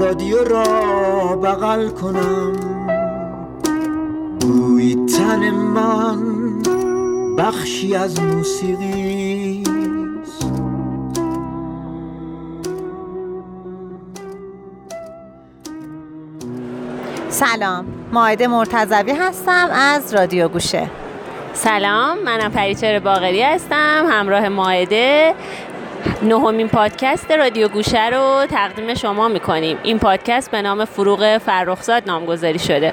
رادیو را بغل کنم. بوی تن من بخشی از موسیقی سلام ماعده مرتضوی هستم از رادیو گوشه. سلام منم پریچر باقری هستم همراه ماعده نهمین پادکست رادیو گوشه رو تقدیم شما می‌کنیم. این پادکست به نام فروغ فرخزاد نامگذاری شده.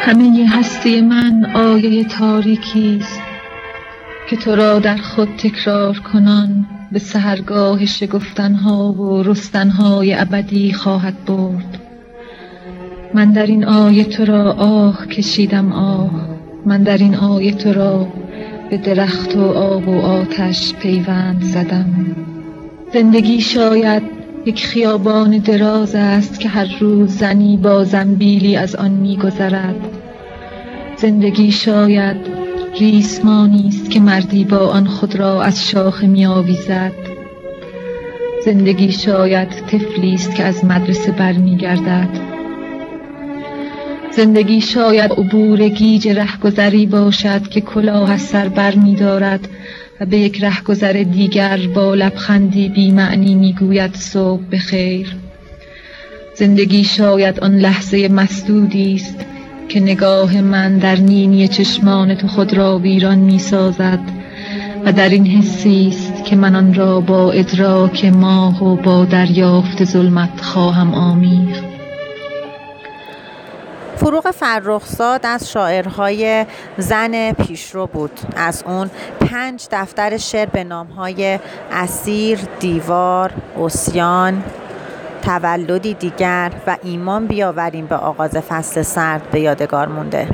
همه هستی من آیه تاریکی است که تو را در خود تکرار کنان به سهرگاه شگفتنها و رستنهای ابدی خواهد برد. من در این آیه تو را آه کشیدم آه. من در این آیه تو را به درخت و آب و آتش پیوند زدم. زندگی شاید یک خیابان دراز است که هر روز زنی با زنبیلی از آن میگذرد. زندگی شاید ریسمانی است که مردی با آن خود را از شاخه میآویزد. زندگی شاید طفلی است که از مدرسه برمیگردد. زندگی شاید عبور گیج رهگذری باشد که کلاه از سر بر می دارد و به یک رهگذر دیگر با لبخندی بی معنی می گوید صبح بخیر. زندگی شاید آن لحظه مسدودی است که نگاه من در نینی چشمان تو خود را ویران می سازد و در این حسی است که من آن را با ادراک ماه و با دریافت ظلمت خواهم آمیخت فروغ فرخزاد از شاعرهای زن پیشرو بود. از اون پنج دفتر شعر به نامهای اسیر، دیوار، اسیان، تولدی دیگر و ایمان بیاوریم به آغاز فصل سرد به یادگار مونده.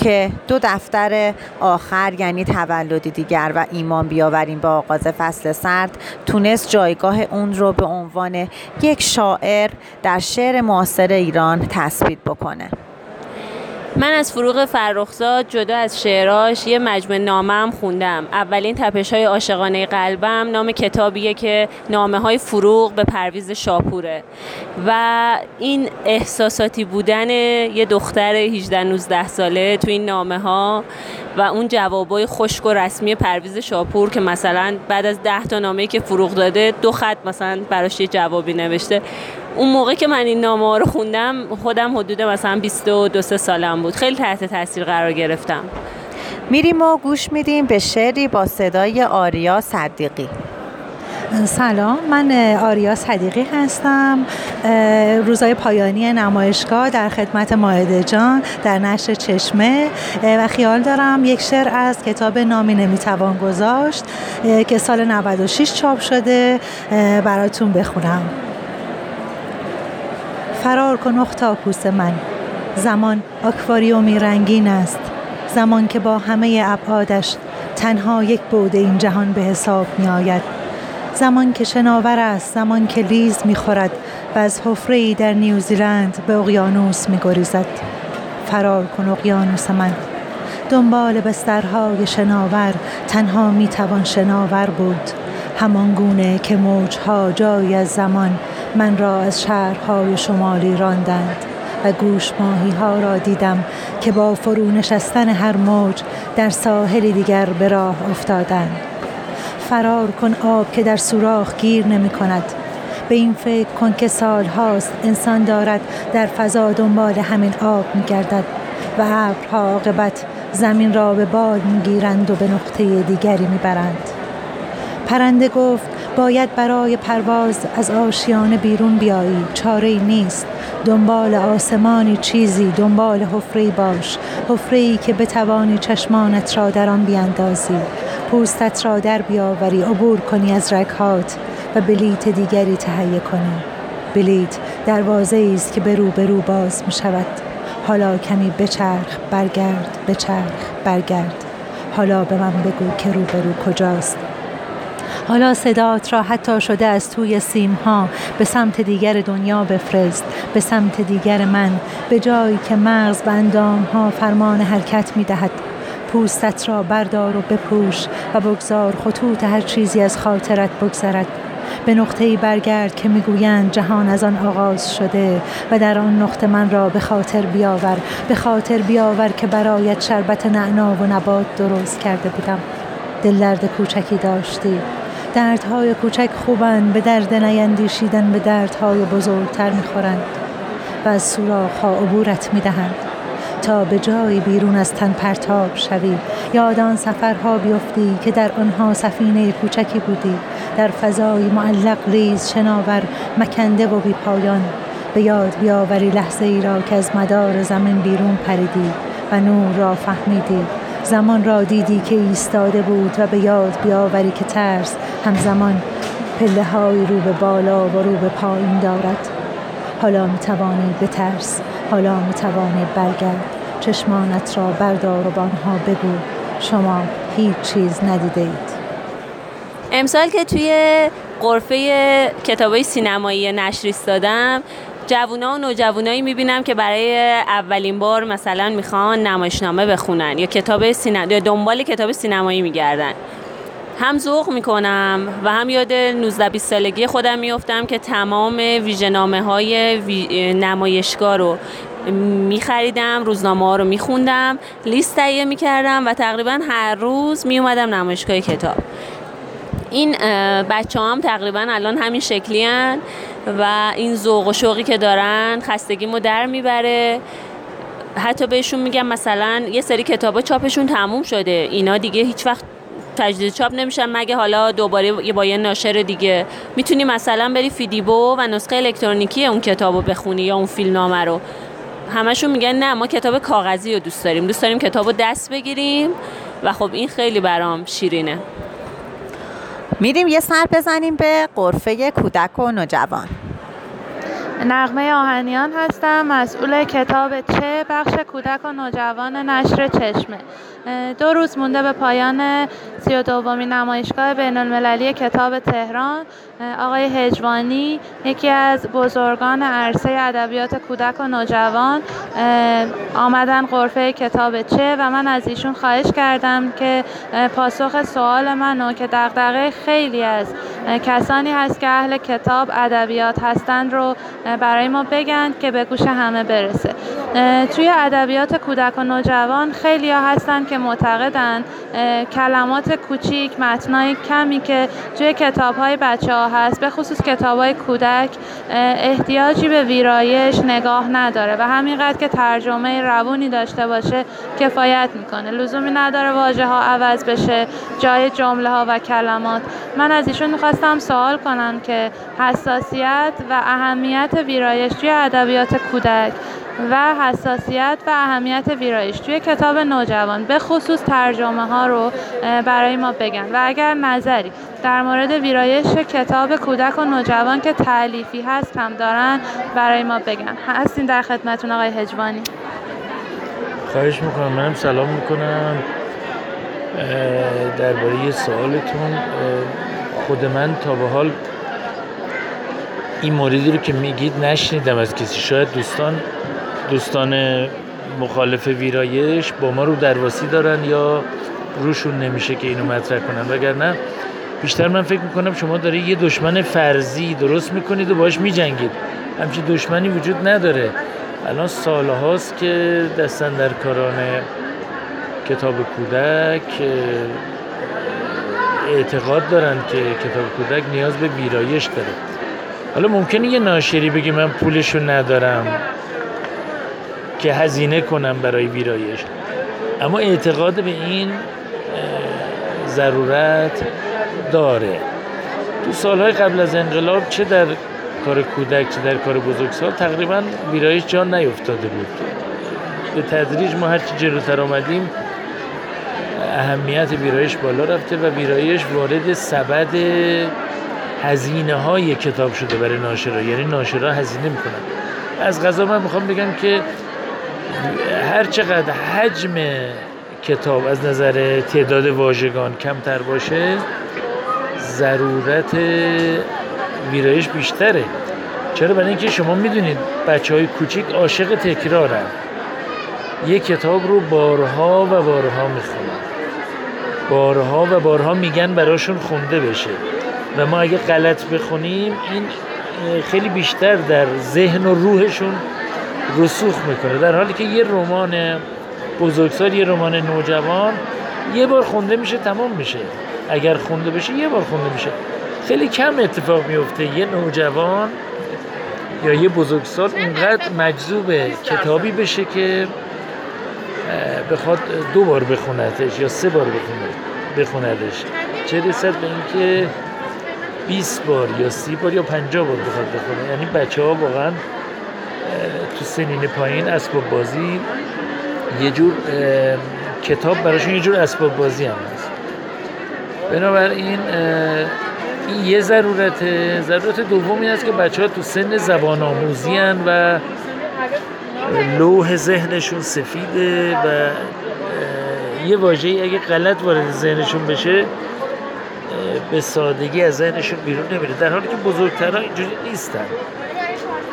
که دو دفتر آخر یعنی تولدی دیگر و ایمان بیاوریم به آغاز فصل سرد تونست جایگاه اون رو به عنوان یک شاعر در شعر معاصر ایران تثبیت بکنه. من از فروغ فرخزاد جدا از شعراش یه مجموعه هم خوندم. اولین تپش های عاشقانه قلبم نام کتابیه که نامه های فروغ به پرویز شاپوره. و این احساساتی بودن یه دختر 18 19 ساله تو این نامه ها و اون جوابای خشک و رسمی پرویز شاپور که مثلا بعد از ده تا نامه که فروغ داده دو خط مثلا براش یه جوابی نوشته. اون موقع که من این نامه ها رو خوندم خودم حدود مثلا 22 سالم بود. خیلی تحت تاثیر قرار گرفتم. میریم و گوش میدیم به شعری با صدای آریا صدیقی. سلام من آریا صدیقی هستم. روزای پایانی نمایشگاه در خدمت ماهده جان در نشر چشمه. و خیال دارم یک شعر از کتاب نامی نمی‌توان گذاشت که سال 96 چاپ شده براتون بخونم. فرار کن اختاپوس من. زمان آکواریومی رنگین است. زمان که با همه ابعادش تنها یک بوده این جهان به حساب می آید. زمان که شناور است زمان که لیز می خورد و از حفره در نیوزیلند به اقیانوس می گریزد. فرار کن اقیانوس من. دنبال بسترهای شناور تنها می توان شناور بود. همان گونه که موجها جای از زمان من را از شهرهای شمالی راندند و گوش ماهی ها را دیدم که با فرو نشستن هر موج در ساحل دیگر به راه افتادند. فرار کن آب که در سوراخ گیر نمی کند. به این فکر کن که سال هاست انسان دارد در فضا دنبال همین آب می گردد و ابرها عاقبت زمین را به بال می گیرند و به نقطه دیگری می برند. پرنده گفت باید برای پرواز از آشیانه بیرون بیایی. چاره نیست. دنبال آسمانی چیزی. دنبال حفره باش. حفره که بتوانی چشمانت را در آن بیاندازی پوستت را در بیاوری. عبور کنی از رگهات و بلیت دیگری تهیه کنی. بلیت دروازه است که به رو به رو باز می شود حالا کمی بچرخ. برگرد. بچرخ. برگرد. حالا به من بگو که رو به رو کجاست. حالا صدات را حتی شده از توی سیمها. به سمت دیگر دنیا بفرست. به سمت دیگر من. به جایی که مغز و اندام ها فرمان حرکت می دهد. پوستت را بردار و بپوش و بگذار خطوط هر چیزی از خاطرت بگذرد. به نقطه برگرد که می‌گویند جهان از آن آغاز شده و در آن نقطه من را به خاطر بیاور. به خاطر بیاور که برایت شربت نعنا و نبات درست کرده بودم. دل درد کوچکی داشتی. دردهای کوچک خوبند به درد نیندیشیدن به دردهای بزرگتر می‌خورند و از سوراخها عبورت می‌دهند. تا به جایی بیرون از تن پرتاب شوی. یاد آن سفرها بیفتی که در آنها سفینه کوچکی بودی. در فضای معلق ریز شناور مکنده و بی پایان. به یاد بیاوری لحظه ای را که از مدار زمین بیرون پریدی و نور را فهمیدی. زمان را دیدی که ایستاده بود و به یاد بیاوری که ترس همزمان پله های رو به بالا و رو به پایین دارد. حالا می توانی بترس حالا می توانی برگرد. چشمانت را بردار و بانها بگو. شما هیچ چیز ندیده اید امسال که توی قرفه کتابای سینمایی نشر دادم جوونا و نوجوانایی می‌بینم که برای اولین بار مثلا می‌خوان نمایشنامه بخونن یا کتاب سینما یا دنبال کتاب سینمایی میگردن. هم ذوق می‌کنم و هم یاد 19 20 سالگی خودم میفتم که تمام ویژنامه های نمایشگاه رو میخریدم روزنامه ها رو میخوندم لیست تهیه می‌کردم و تقریبا هر روز میومدم نمایشگاه کتاب. این بچه هم تقریبا الان همین شکلی هن و این ذوق و شوقی که دارن خستگیمو در می‌بره. حتی بهشون میگم مثلا یه سری کتابا چاپشون تموم شده. اینا دیگه هیچ وقت تجدید چاپ نمیشن. مگه حالا دوباره با یه ناشر دیگه می‌تونی مثلا بری فیدیبو و نسخه الکترونیکی اون کتابو بخونی یا اون فیلمنامه رو؟ همشون میگن نه ما کتاب کاغذی رو دوست داریم. دوست داریم کتاب رو دست بگیریم و خب این خیلی برام شیرینه. میریم یه سر بزنیم به قرفه کودک و نوجوان. نقمه آهنیان هستم مسئول کتاب چه؟ بخش کودک و نوجوان نشر چشمه. دو روز مونده به پایان سی و دومین نمایشگاه بین المللی کتاب تهران. آقای هجوانی یکی از بزرگان عرصه ادبیات کودک و نوجوان آمدن قرفه کتاب چه و من از ایشون خواهش کردم که پاسخ سوال منو که دغدغه خیلی از کسانی هست که اهل کتاب ادبیات هستند رو برای ما بگن که به گوش همه برسه. توی ادبیات کودک و نوجوان خیلی ها هستن که معتقدن کلمات کوچیک متنای کمی که توی کتاب های بچه ها هست به خصوص کتاب های کودک احتیاجی به ویرایش نگاه نداره و همینقدر که ترجمه روونی داشته باشه کفایت می‌کنه. لزومی نداره واژه ها عوض بشه جای جمله ها و کلمات. من از ایشون می‌خواستم سوال کنم که حساسیت و اهمیت ویرایش توی ادبیات کودک و حساسیت و اهمیت ویرایش توی کتاب نوجوان به خصوص ترجمه ها رو برای ما بگن. و اگر نظری در مورد ویرایش کتاب کودک و نوجوان که تعلیفی هست هم دارن برای ما بگن. هستین در خدمتون آقای هجوانی؟ خواهش می‌کنم. منم سلام می‌کنم. درباره سوالتون. خود من تا به حال این موردی رو که میگید نشنیدم از کسی. شاید دوستان دوستان مخالف ویرایش با ما رو درواسی دارن یا روشون نمیشه که اینو مطرح کنن. وگرنه بیشتر من فکر می‌کنم شما داره یه دشمن فرضی درست می‌کنید و باش میجنگید. همچین دشمنی وجود نداره. الان سال هاست که دستن در کاران کتاب کودک اعتقاد دارن که کتاب کودک نیاز به ویرایش داره. حالا ممکنه یه ناشری بگه من پولشو ندارم. که هزینه کنم برای ویرایش. اما اعتقاد به این ضرورت داره. تو سالهای قبل از انقلاب چه در کار کودک چه در کار بزرگسال تقریبا ویرایش جان نیفتاده بود. به تدریج ما هرچی جلوتر آمدیم اهمیت ویرایش بالا رفته و ویرایش وارد سبد هزینه های کتاب شده برای ناشرا. یعنی ناشرا هزینه می‌کنن. از غذا من می‌خوام بگم که هر چقدر حجم کتاب از نظر تعداد واژگان کمتر باشه ضرورت ویرایش بیشتره. چرا؟ برای اینکه شما می‌دونید بچه های کوچیک عاشق تکرارن. یه کتاب رو بارها و بارها می‌خونن. بارها و بارها میگن براشون خونده بشه. و ما اگه غلط بخونیم این خیلی بیشتر در ذهن و روحشون رسوخ می‌کنه. در حالی که یه رمان بزرگسال یه رمان نوجوان یه بار خونده میشه تمام میشه. اگر خونده بشه یه بار خونده میشه. خیلی کم اتفاق میفته یه نوجوان یا یه بزرگسال اونقدر مجذوب کتابی بشه که بخواد دو بار بخوندش یا سه بار بخوندش چه رسد به اینکه 20 بار یا 30 بار یا 50 بار بخواد بخونه. یعنی بچه ها واقعا تو سنین پایین اسباب بازی یه جور کتاب براشون یه جور اسباب بازی هم هست. بنابراین این یه ضرورته ضرورت دومی هست که بچه ها تو سن زبان آموزی و لوح ذهنشون سفیده و یه واژه اگه غلط وارد ذهنشون بشه به سادگی از ذهنشون بیرون نمیره. در حالی که بزرگترها اینجوری نیستن.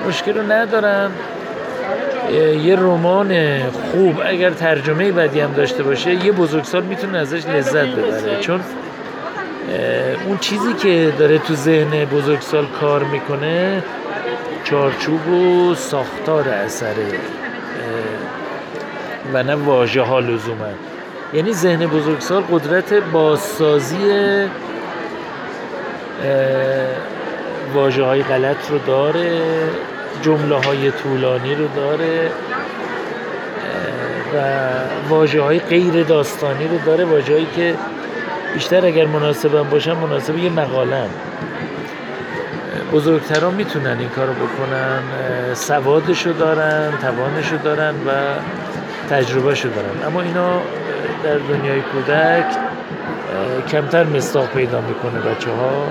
مشکل رو ندارن یه رمان خوب اگر ترجمه بدی هم داشته باشه یه بزرگسال می‌تونه ازش لذت ببره. چون اون چیزی که داره تو ذهن بزرگسال کار می‌کنه چارچوب و ساختار اثره. و نه واژه ها یعنی ذهن بزرگسال قدرت بازسازی واژه های غلط رو داره جمله های طولانی رو داره و واژه های غیر داستانی رو داره. واژه هایی که بیشتر اگر مناسبم باشن مناسب یه مقالم بزرگتران می‌تونن این کارو بکنن. سوادشو دارن توانشو دارن و تجربهشو دارن. اما اینا در دنیای کودک کمتر مستاق پیدا می‌کنه بچه ها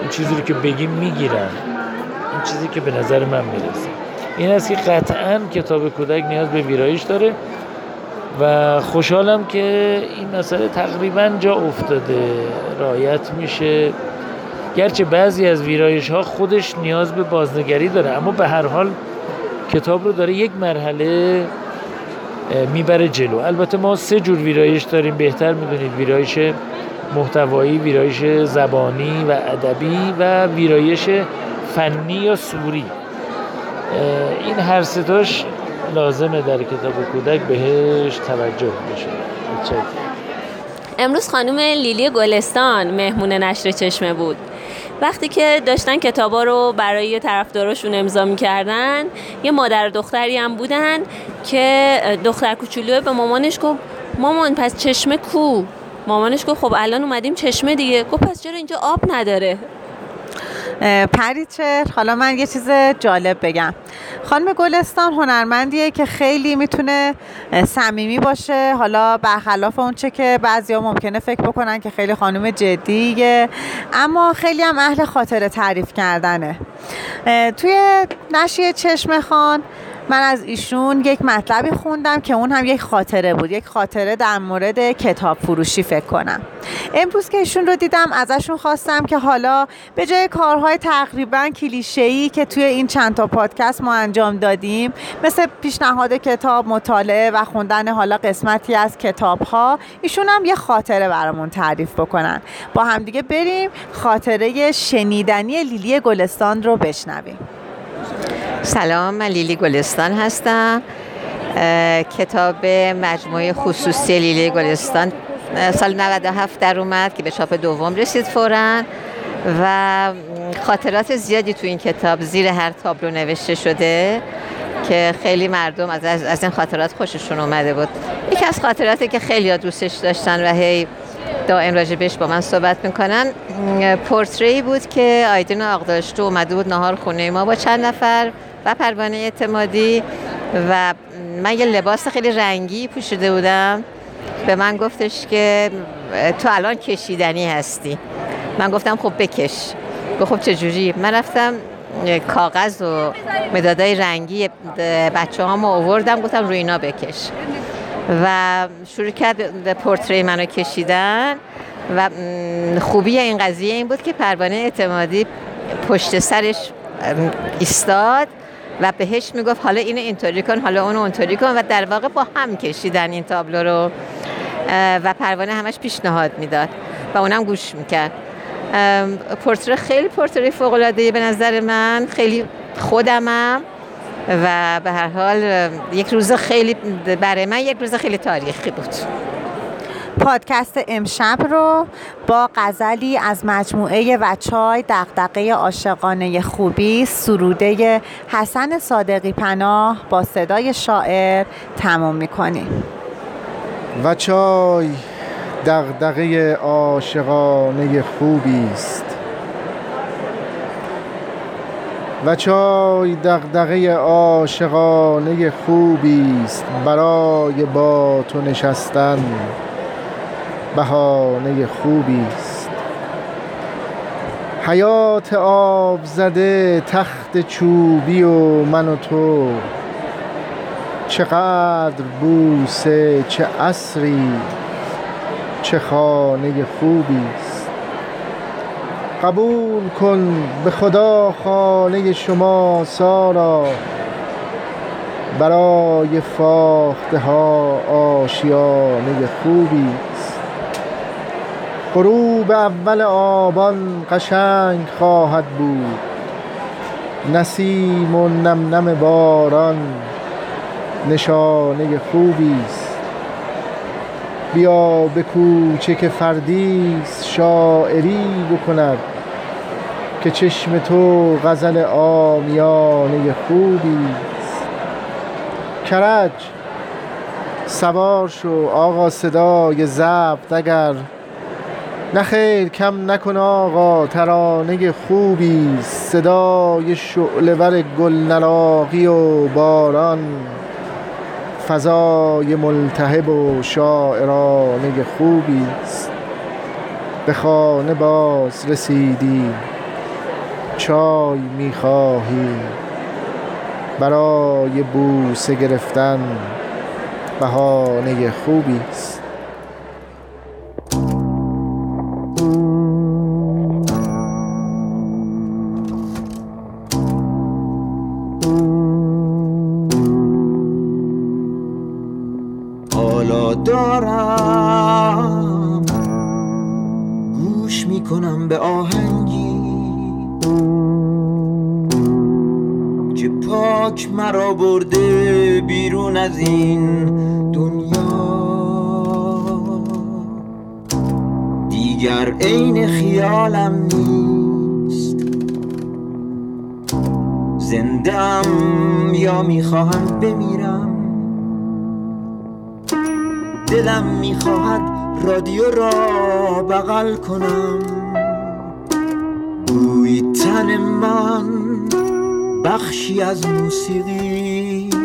این چیزی رو که بگیم می‌گیرن. این چیزی که به نظر من می‌رسه. این است که قطعا کتاب کودک نیاز به ویرایش داره و خوشحالم که این مسئله تقریبا جا افتاده. رایت میشه. گرچه بعضی از ویرایش ها خودش نیاز به بازنگری داره اما به هر حال کتاب رو داره یک مرحله می‌بره جلو. البته ما سه جور ویرایش داریم. بهتر می‌دونید ویرایش محتوایی ویرایش زبانی و ادبی و ویرایش فنی یا سوری. این هر ستاش لازمه در کتاب کودک بهش توجه بشه. امروز خانم لیلی گلستان مهمون نشر چشمه بود. وقتی که داشتن کتابا رو برای طرفداراشون امضا می‌کردن یه مادر دختری هم بودن که دختر کوچولو به مامانش گفت مامان پس چشمه کو؟ مامانش گفت خب الان اومدیم چشمه دیگه. گفت پس چرا اینجا آب نداره؟ پریچر حالا من یه چیز جالب بگم. خانم گلستان هنرمندیه که خیلی می‌تونه صمیمی باشه. حالا برخلاف اونچه که بعضیا ممکنه فکر بکنن که خیلی خانم جدیه. اما خیلی هم اهل خاطره تعریف کردنه. توی نشیه چشم خان من از ایشون یک مطلبی خوندم که اون هم یک خاطره بود. یک خاطره در مورد کتاب فروشی فکر کنم. امروز که ایشون رو دیدم ازشون خواستم که حالا به جای کارهای تقریبا کلیشه‌ای که توی این چند تا پادکست ما انجام دادیم مثل پیشنهاد کتاب مطالعه و خوندن حالا قسمتی از کتاب ها ایشون هم یه خاطره برامون تعریف بکنن. با همدیگه بریم خاطره شنیدنی لیلی گلستان رو بشنویم. سلام من لیلی گلستان هستم. کتاب مجموعه خصوصی لیلی گلستان. سال 97 در اومد که به چاپ دوم رسید فورا و خاطرات زیادی تو این کتاب زیر هر تابلو نوشته شده که خیلی مردم از, از این خاطرات خوششون اومده بود. یکی از خاطراتی که خیلی دوستش داشتن و هی دائم راجبش با من صحبت می‌کنن. پورتری بود که آیدین آقداشتو اومده بود نهار خونه ما با چند نفر و پروانه اعتمادی و من یه لباس خیلی رنگی پوشیده بودم. به من گفتش که تو الان کشیدنی هستی. من گفتم خب بکش. گفت خب چجوری من رفتم کاغذ و مدادای رنگی بچه ها آوردم. گفتم روی اینا بکش. و شروع کرد پورتری منو کشیدن و خوبی این قضیه این بود که پروانه اعتمادی پشت سرش ایستاد و بهش می‌گفت حالا اینو اینطوری کن حالا اونو اونطوری کن و در واقع با هم کشیدن این تابلو رو و پروانه همش پیشنهاد می‌داد و اونم گوش می‌کرد. پورتره خیلی پورتری فوق به نظر من خیلی خودمم. و به هر حال یک روز خیلی برای من یک روز خیلی تاریخی بود. پادکست امشب رو با غزلی از مجموعه و چای دقدقه عاشقانه خوبی سروده حسن صادقی پناه با صدای شاعر تمام می‌کنیم. و چای دغدغه عاشقانه خوبی است. و چای دغدغه عاشقانه خوبی است برای با تو نشستن بهانه خوبی است. حیات آب زده تخت چوبی و من و تو چقدر بوسه چه عصری چه خانه خوبی است. قبول کن به خدا خانه شما سارا. برای فاخته ها آشیانه خوبی غروب اول آبان قشنگ خواهد بود. نسیم و نم باران نشانه خوبی است. بیا به کوچه که فردیس شاعری بکند. که چشم تو غزل آمیانه خوبی کرج سوار شو آقا صدای ضبط اگر نخیر کم نکن آقا ترانه خوبی صدای شعله گل نراقی و باران فضای ملتهب و شاعرانه خوبی است. به خانه باز رسیدی چای می‌خواهی؟ برای بوسه گرفتن بهانه خوبی است. دارم. گوش می‌کنم به آهنگی. که پاک مرا برده بیرون از این دنیا. دیگر عین خیالم نیست. زندم یا می‌خواهم بمیرم؟ دلم می‌خواهد رادیو را بغل کنم. من بخشی از موسیقی.